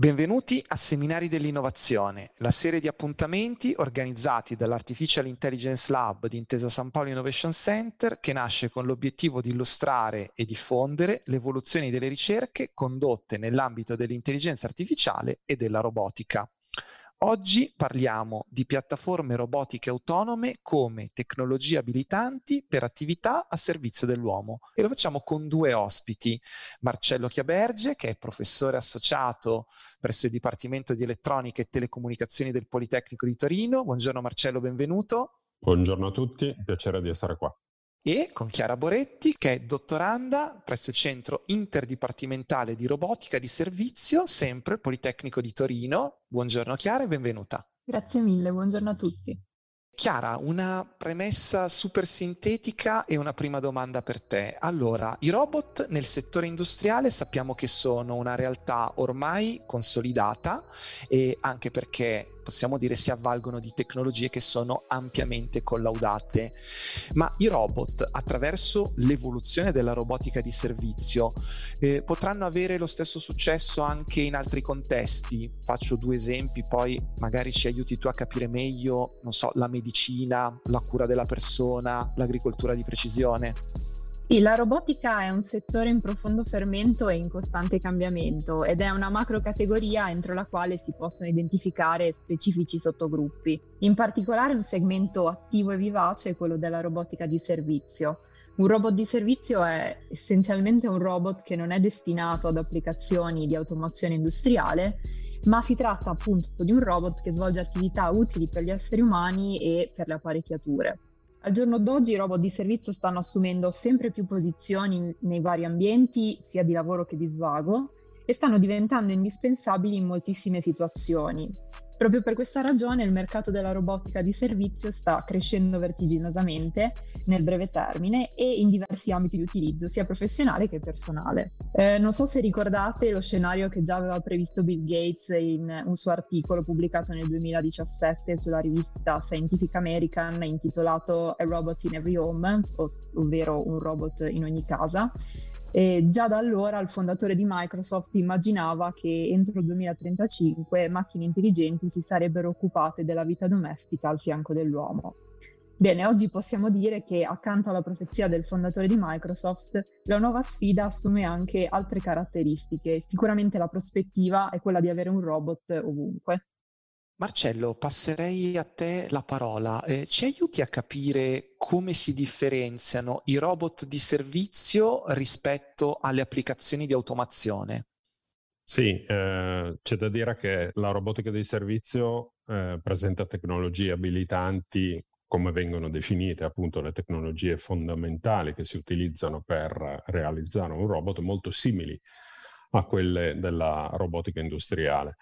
Benvenuti a Seminari dell'Innovazione, la serie di appuntamenti organizzati dall'Artificial Intelligence Lab di Intesa San Paolo Innovation Center che nasce con l'obiettivo di illustrare e diffondere le evoluzioni delle ricerche condotte nell'ambito dell'intelligenza artificiale e della robotica. Oggi parliamo di piattaforme robotiche autonome come tecnologie abilitanti per attività a servizio dell'uomo e lo facciamo con due ospiti, Marcello Chiaberge che è professore associato presso il Dipartimento di Elettronica e Telecomunicazioni del Politecnico di Torino. Buongiorno Marcello, benvenuto. Buongiorno a tutti, piacere di essere qua e con Chiara Boretti che è dottoranda presso il Centro Interdipartimentale di Robotica di Servizio, sempre Politecnico di Torino. Buongiorno Chiara e benvenuta. Grazie mille, buongiorno a tutti. Chiara, una premessa super sintetica e una prima domanda per te. Allora, i robot nel settore industriale sappiamo che sono una realtà ormai consolidata e anche perché possiamo dire si avvalgono di tecnologie che sono ampiamente collaudate. Ma i robot, attraverso l'evoluzione della robotica di servizio, eh, potranno avere lo stesso successo anche in altri contesti. Faccio due esempi, poi magari ci aiuti tu a capire meglio, non so, la medicina, la cura della persona, l'agricoltura di precisione. Sì, la robotica è un settore in profondo fermento e in costante cambiamento ed è una macro categoria entro la quale si possono identificare specifici sottogruppi. In particolare un segmento attivo e vivace è quello della robotica di servizio. Un robot di servizio è essenzialmente un robot che non è destinato ad applicazioni di automazione industriale, ma si tratta appunto di un robot che svolge attività utili per gli esseri umani e per le apparecchiature. Al giorno d'oggi i robot di servizio stanno assumendo sempre più posizioni nei vari ambienti, sia di lavoro che di svago, e stanno diventando indispensabili in moltissime situazioni. Proprio per questa ragione il mercato della robotica di servizio sta crescendo vertiginosamente nel breve termine e in diversi ambiti di utilizzo, sia professionale che personale. Eh, non so se ricordate lo scenario che già aveva previsto Bill Gates in un suo articolo pubblicato nel 2017 sulla rivista Scientific American intitolato A Robot in Every Home, ovvero un robot in ogni casa e già da allora il fondatore di Microsoft immaginava che entro il 2035 macchine intelligenti si sarebbero occupate della vita domestica al fianco dell'uomo. Bene, oggi possiamo dire che accanto alla profezia del fondatore di Microsoft, la nuova sfida assume anche altre caratteristiche. Sicuramente la prospettiva è quella di avere un robot ovunque. Marcello, passerei a te la parola. Eh, ci aiuti a capire come si differenziano i robot di servizio rispetto alle applicazioni di automazione? Sì, eh, c'è da dire che la robotica di servizio eh, presenta tecnologie abilitanti, come vengono definite appunto le tecnologie fondamentali che si utilizzano per realizzare un robot, molto simili a quelle della robotica industriale.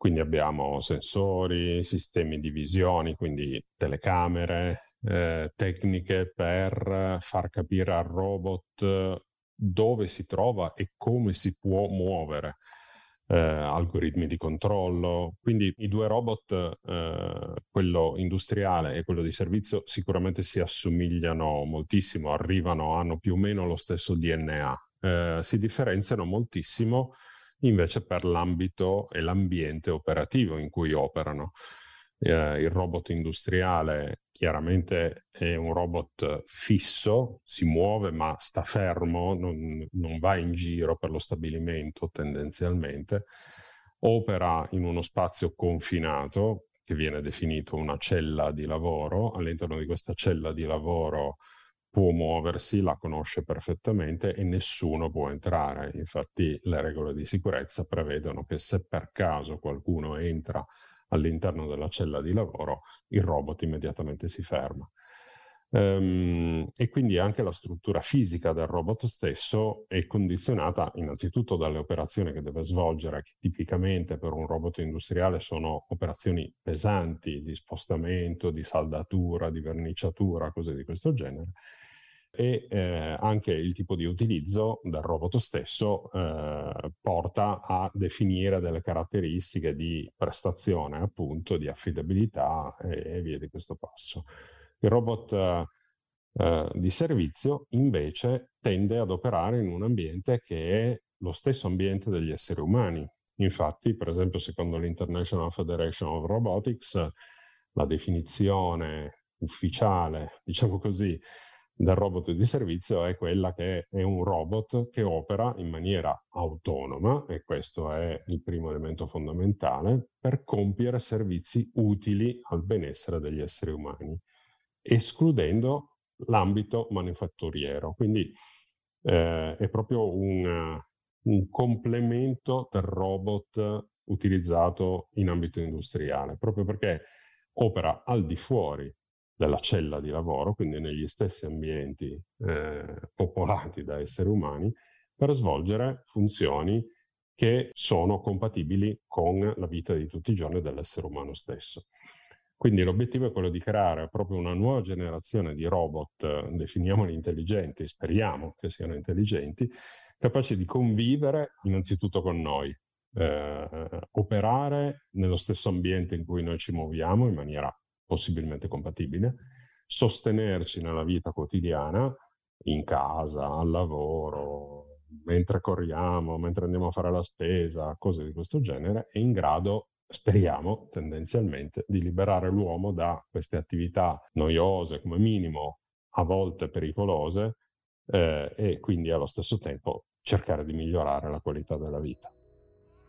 Quindi abbiamo sensori, sistemi di visione, quindi telecamere, eh, tecniche per far capire al robot dove si trova e come si può muovere, eh, algoritmi di controllo. Quindi i due robot, eh, quello industriale e quello di servizio, sicuramente si assomigliano moltissimo, arrivano, hanno più o meno lo stesso DNA. Eh, si differenziano moltissimo invece per l'ambito e l'ambiente operativo in cui operano. Eh, il robot industriale chiaramente è un robot fisso, si muove ma sta fermo, non, non va in giro per lo stabilimento tendenzialmente, opera in uno spazio confinato che viene definito una cella di lavoro, all'interno di questa cella di lavoro può muoversi, la conosce perfettamente e nessuno può entrare. Infatti le regole di sicurezza prevedono che se per caso qualcuno entra all'interno della cella di lavoro, il robot immediatamente si ferma. Um, e quindi anche la struttura fisica del robot stesso è condizionata innanzitutto dalle operazioni che deve svolgere, che tipicamente per un robot industriale sono operazioni pesanti di spostamento, di saldatura, di verniciatura, cose di questo genere. E eh, anche il tipo di utilizzo del robot stesso eh, porta a definire delle caratteristiche di prestazione, appunto, di affidabilità e, e via di questo passo. Il robot eh, di servizio invece tende ad operare in un ambiente che è lo stesso ambiente degli esseri umani. Infatti, per esempio, secondo l'International Federation of Robotics, la definizione ufficiale, diciamo così, del robot di servizio è quella che è un robot che opera in maniera autonoma, e questo è il primo elemento fondamentale, per compiere servizi utili al benessere degli esseri umani escludendo l'ambito manifatturiero. Quindi eh, è proprio un, un complemento del robot utilizzato in ambito industriale, proprio perché opera al di fuori della cella di lavoro, quindi negli stessi ambienti eh, popolati da esseri umani, per svolgere funzioni che sono compatibili con la vita di tutti i giorni dell'essere umano stesso. Quindi l'obiettivo è quello di creare proprio una nuova generazione di robot, definiamoli intelligenti, speriamo che siano intelligenti, capaci di convivere innanzitutto con noi, eh, operare nello stesso ambiente in cui noi ci muoviamo in maniera possibilmente compatibile, sostenerci nella vita quotidiana, in casa, al lavoro, mentre corriamo, mentre andiamo a fare la spesa, cose di questo genere, e in grado speriamo tendenzialmente di liberare l'uomo da queste attività noiose, come minimo a volte pericolose, eh, e quindi allo stesso tempo cercare di migliorare la qualità della vita.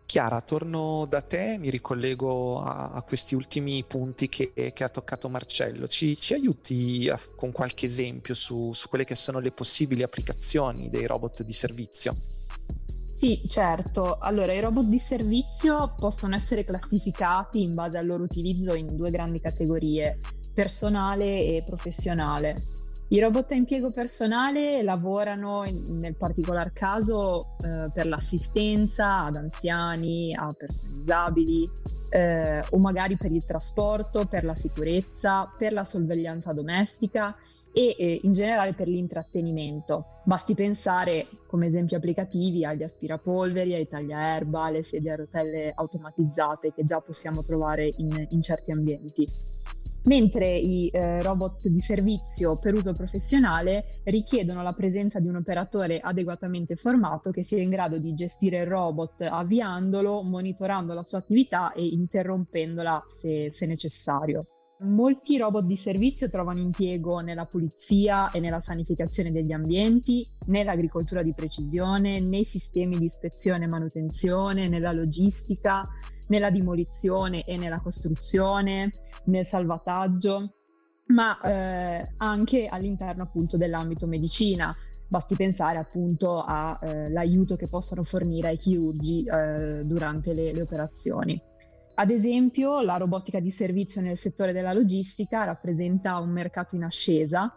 Chiara, torno da te, mi ricollego a, a questi ultimi punti che, che, ha toccato Marcello. Ci, ci aiuti a, con qualche esempio su, su quelle che sono le possibili applicazioni dei robot di servizio? Sì, certo. Allora, i robot di servizio possono essere classificati in base al loro utilizzo in due grandi categorie, personale e professionale. I robot a impiego personale lavorano nel particolar caso eh, per l'assistenza ad anziani, a persone disabili eh, o magari per il trasporto, per la sicurezza, per la sorveglianza domestica e eh, in generale per l'intrattenimento. Basti pensare come esempi applicativi agli aspirapolveri, ai tagliaerba, alle sedie a rotelle automatizzate che già possiamo trovare in, in certi ambienti. Mentre i eh, robot di servizio per uso professionale richiedono la presenza di un operatore adeguatamente formato che sia in grado di gestire il robot avviandolo, monitorando la sua attività e interrompendola se, se necessario. Molti robot di servizio trovano impiego nella pulizia e nella sanificazione degli ambienti, nell'agricoltura di precisione, nei sistemi di ispezione e manutenzione, nella logistica, nella demolizione e nella costruzione, nel salvataggio, ma eh, anche all'interno appunto dell'ambito medicina. Basti pensare appunto all'aiuto eh, che possono fornire ai chirurgi eh, durante le, le operazioni. Ad esempio, la robotica di servizio nel settore della logistica rappresenta un mercato in ascesa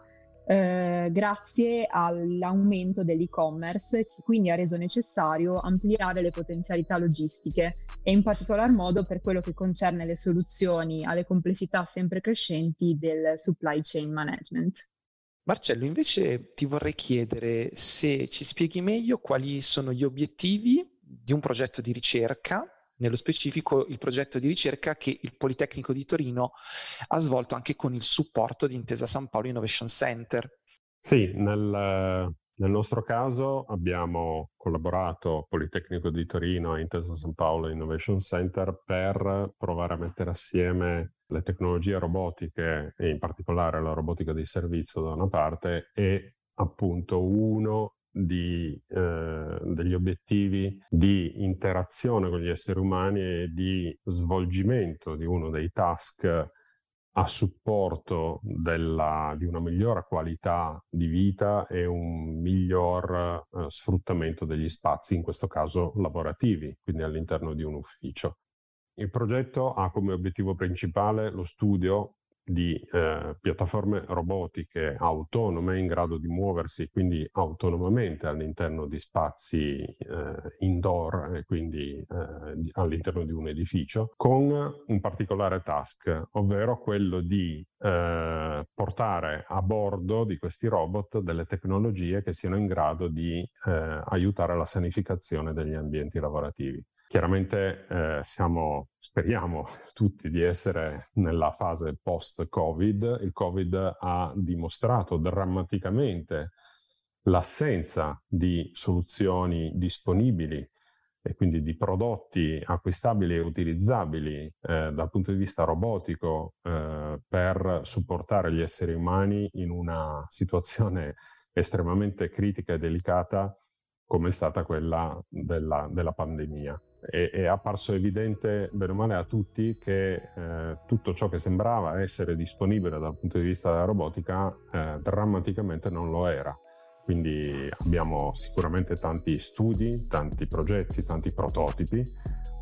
eh, grazie all'aumento dell'e-commerce che quindi ha reso necessario ampliare le potenzialità logistiche e in particolar modo per quello che concerne le soluzioni alle complessità sempre crescenti del supply chain management. Marcello, invece ti vorrei chiedere se ci spieghi meglio quali sono gli obiettivi di un progetto di ricerca nello specifico il progetto di ricerca che il Politecnico di Torino ha svolto anche con il supporto di Intesa San Paolo Innovation Center. Sì, nel, nel nostro caso abbiamo collaborato Politecnico di Torino e Intesa San Paolo Innovation Center per provare a mettere assieme le tecnologie robotiche e in particolare la robotica di servizio da una parte e appunto uno di, eh, degli obiettivi di interazione con gli esseri umani e di svolgimento di uno dei task a supporto della, di una migliore qualità di vita e un miglior eh, sfruttamento degli spazi, in questo caso lavorativi, quindi all'interno di un ufficio. Il progetto ha come obiettivo principale lo studio di eh, piattaforme robotiche autonome in grado di muoversi quindi autonomamente all'interno di spazi eh, indoor e quindi eh, all'interno di un edificio con un particolare task, ovvero quello di eh, portare a bordo di questi robot delle tecnologie che siano in grado di eh, aiutare la sanificazione degli ambienti lavorativi. Chiaramente eh, siamo, speriamo tutti di essere nella fase post-Covid. Il Covid ha dimostrato drammaticamente l'assenza di soluzioni disponibili e quindi di prodotti acquistabili e utilizzabili eh, dal punto di vista robotico eh, per supportare gli esseri umani in una situazione estremamente critica e delicata come è stata quella della, della pandemia è, è apparso evidente, bene o male, a tutti che eh, tutto ciò che sembrava essere disponibile dal punto di vista della robotica eh, drammaticamente non lo era. Quindi abbiamo sicuramente tanti studi, tanti progetti, tanti prototipi,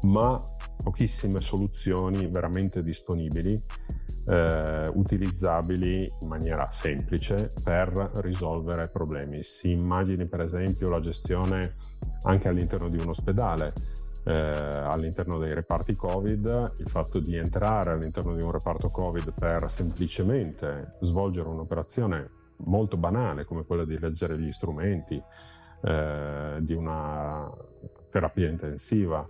ma pochissime soluzioni veramente disponibili, eh, utilizzabili in maniera semplice per risolvere problemi. Si immagini per esempio la gestione anche all'interno di un ospedale eh, all'interno dei reparti Covid, il fatto di entrare all'interno di un reparto Covid per semplicemente svolgere un'operazione molto banale come quella di leggere gli strumenti eh, di una terapia intensiva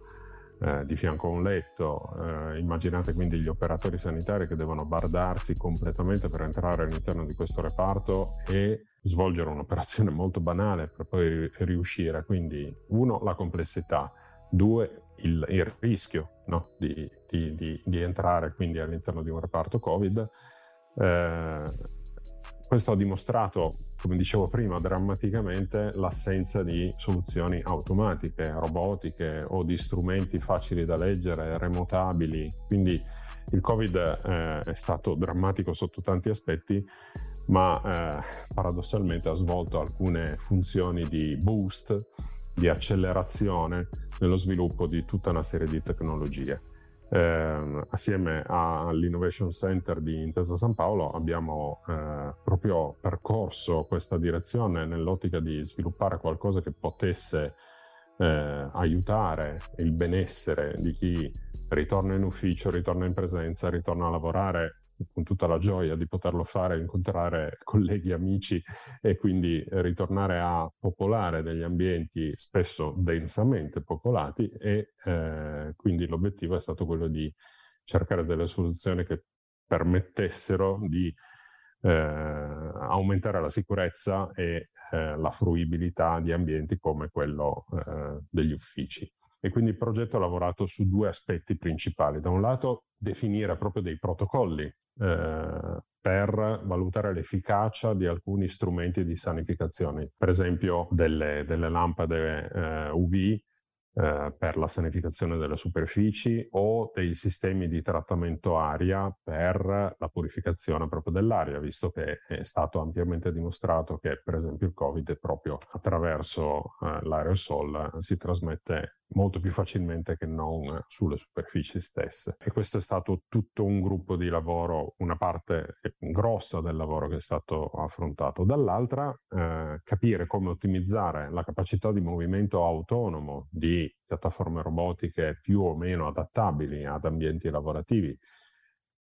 eh, di fianco a un letto. Eh, immaginate quindi gli operatori sanitari che devono bardarsi completamente per entrare all'interno di questo reparto e svolgere un'operazione molto banale per poi riuscire. Quindi, uno, la complessità Due, il, il rischio no? di, di, di, di, entrare quindi all'interno di un reparto Covid. Eh, questo ha dimostrato, come dicevo prima, drammaticamente l'assenza di soluzioni automatiche, robotiche o di strumenti facili da leggere, remotabili. Quindi il Covid eh, è stato drammatico sotto tanti aspetti, ma eh, paradossalmente ha svolto alcune funzioni di boost, di accelerazione nello sviluppo di tutta una serie di tecnologie. Eh, assieme all'Innovation Center di Intesa San Paolo abbiamo eh, proprio percorso questa direzione nell'ottica di sviluppare qualcosa che potesse eh, aiutare il benessere di chi ritorna in ufficio, ritorna in presenza, ritorna a lavorare con tutta la gioia di poterlo fare, incontrare colleghi, amici e quindi ritornare a popolare degli ambienti spesso densamente popolati e eh, quindi l'obiettivo è stato quello di cercare delle soluzioni che permettessero di eh, aumentare la sicurezza e eh, la fruibilità di ambienti come quello eh, degli uffici. E quindi il progetto ha lavorato su due aspetti principali. Da un lato definire proprio dei protocolli eh, per valutare l'efficacia di alcuni strumenti di sanificazione, per esempio delle, delle lampade eh, UV eh, per la sanificazione delle superfici o dei sistemi di trattamento aria per la purificazione proprio dell'aria, visto che è stato ampiamente dimostrato che per esempio il Covid proprio attraverso eh, l'aerosol si trasmette molto più facilmente che non sulle superfici stesse. E questo è stato tutto un gruppo di lavoro, una parte grossa del lavoro che è stato affrontato. Dall'altra, eh, capire come ottimizzare la capacità di movimento autonomo di piattaforme robotiche più o meno adattabili ad ambienti lavorativi,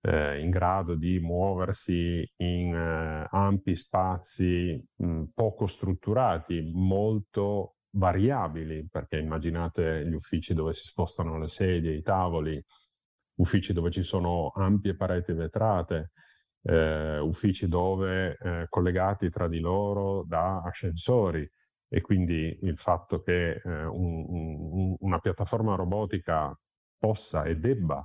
eh, in grado di muoversi in eh, ampi spazi mh, poco strutturati, molto variabili, perché immaginate gli uffici dove si spostano le sedie, i tavoli, uffici dove ci sono ampie pareti vetrate, eh, uffici dove eh, collegati tra di loro da ascensori e quindi il fatto che eh, un, un, una piattaforma robotica possa e debba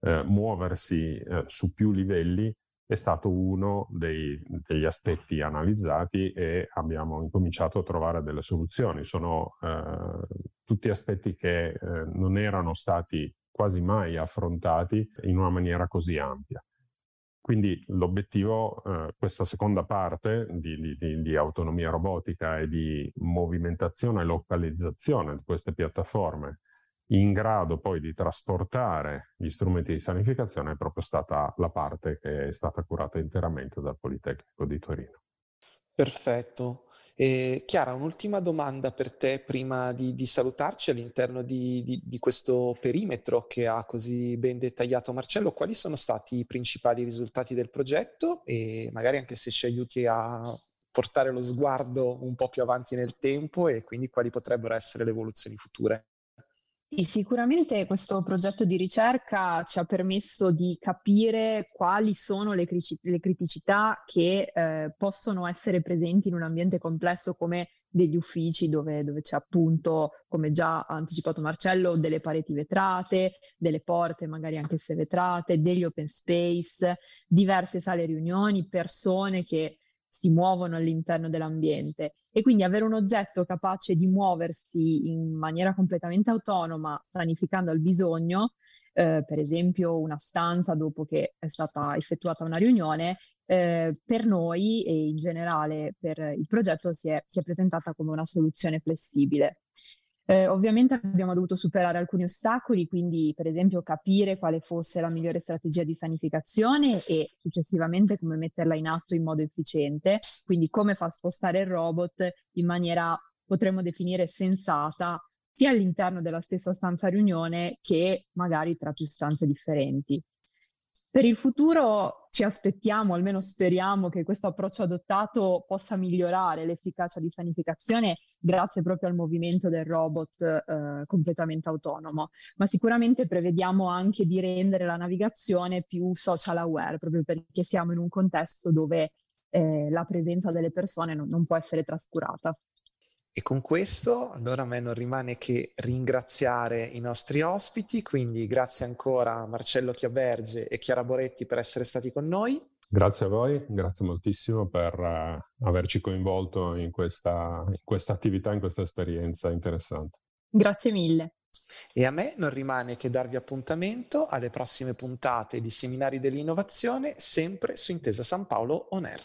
eh, muoversi eh, su più livelli è stato uno dei, degli aspetti analizzati e abbiamo incominciato a trovare delle soluzioni. Sono eh, tutti aspetti che eh, non erano stati quasi mai affrontati in una maniera così ampia. Quindi l'obiettivo, eh, questa seconda parte di, di, di, autonomia robotica e di movimentazione e localizzazione di queste piattaforme in grado poi di trasportare gli strumenti di sanificazione è proprio stata la parte che è stata curata interamente dal Politecnico di Torino. Perfetto. E Chiara, un'ultima domanda per te prima di, di salutarci all'interno di, di, di, questo perimetro che ha così ben dettagliato Marcello. Quali sono stati i principali risultati del progetto e magari anche se ci aiuti a portare lo sguardo un po' più avanti nel tempo e quindi quali potrebbero essere le evoluzioni future? Sì, sicuramente questo progetto di ricerca ci ha permesso di capire quali sono le, crici- le criticità che eh, possono essere presenti in un ambiente complesso come degli uffici dove, dove, c'è appunto, come già ha anticipato Marcello, delle pareti vetrate, delle porte magari anche se vetrate, degli open space, diverse sale riunioni, persone che si muovono all'interno dell'ambiente e quindi avere un oggetto capace di muoversi in maniera completamente autonoma, sanificando al bisogno, eh, per esempio una stanza dopo che è stata effettuata una riunione, eh, per noi e in generale per il progetto si è, si è presentata come una soluzione flessibile. Eh, ovviamente abbiamo dovuto superare alcuni ostacoli, quindi per esempio capire quale fosse la migliore strategia di sanificazione e successivamente come metterla in atto in modo efficiente, quindi come far spostare il robot in maniera potremmo definire sensata sia all'interno della stessa stanza riunione che magari tra più stanze differenti. Per il futuro ci aspettiamo, almeno speriamo, che questo approccio adottato possa migliorare l'efficacia di sanificazione grazie proprio al movimento del robot eh, completamente autonomo, ma sicuramente prevediamo anche di rendere la navigazione più social aware, proprio perché siamo in un contesto dove eh, la presenza delle persone non, non può essere trascurata. E con questo allora a me non rimane che ringraziare i nostri ospiti, quindi grazie ancora a Marcello Chiaberge e Chiara Boretti per essere stati con noi. Grazie a voi, grazie moltissimo per uh, averci coinvolto in questa, in questa attività, in questa esperienza interessante. Grazie mille. E a me non rimane che darvi appuntamento alle prossime puntate di Seminari dell'Innovazione, sempre su Intesa San Paolo On Air.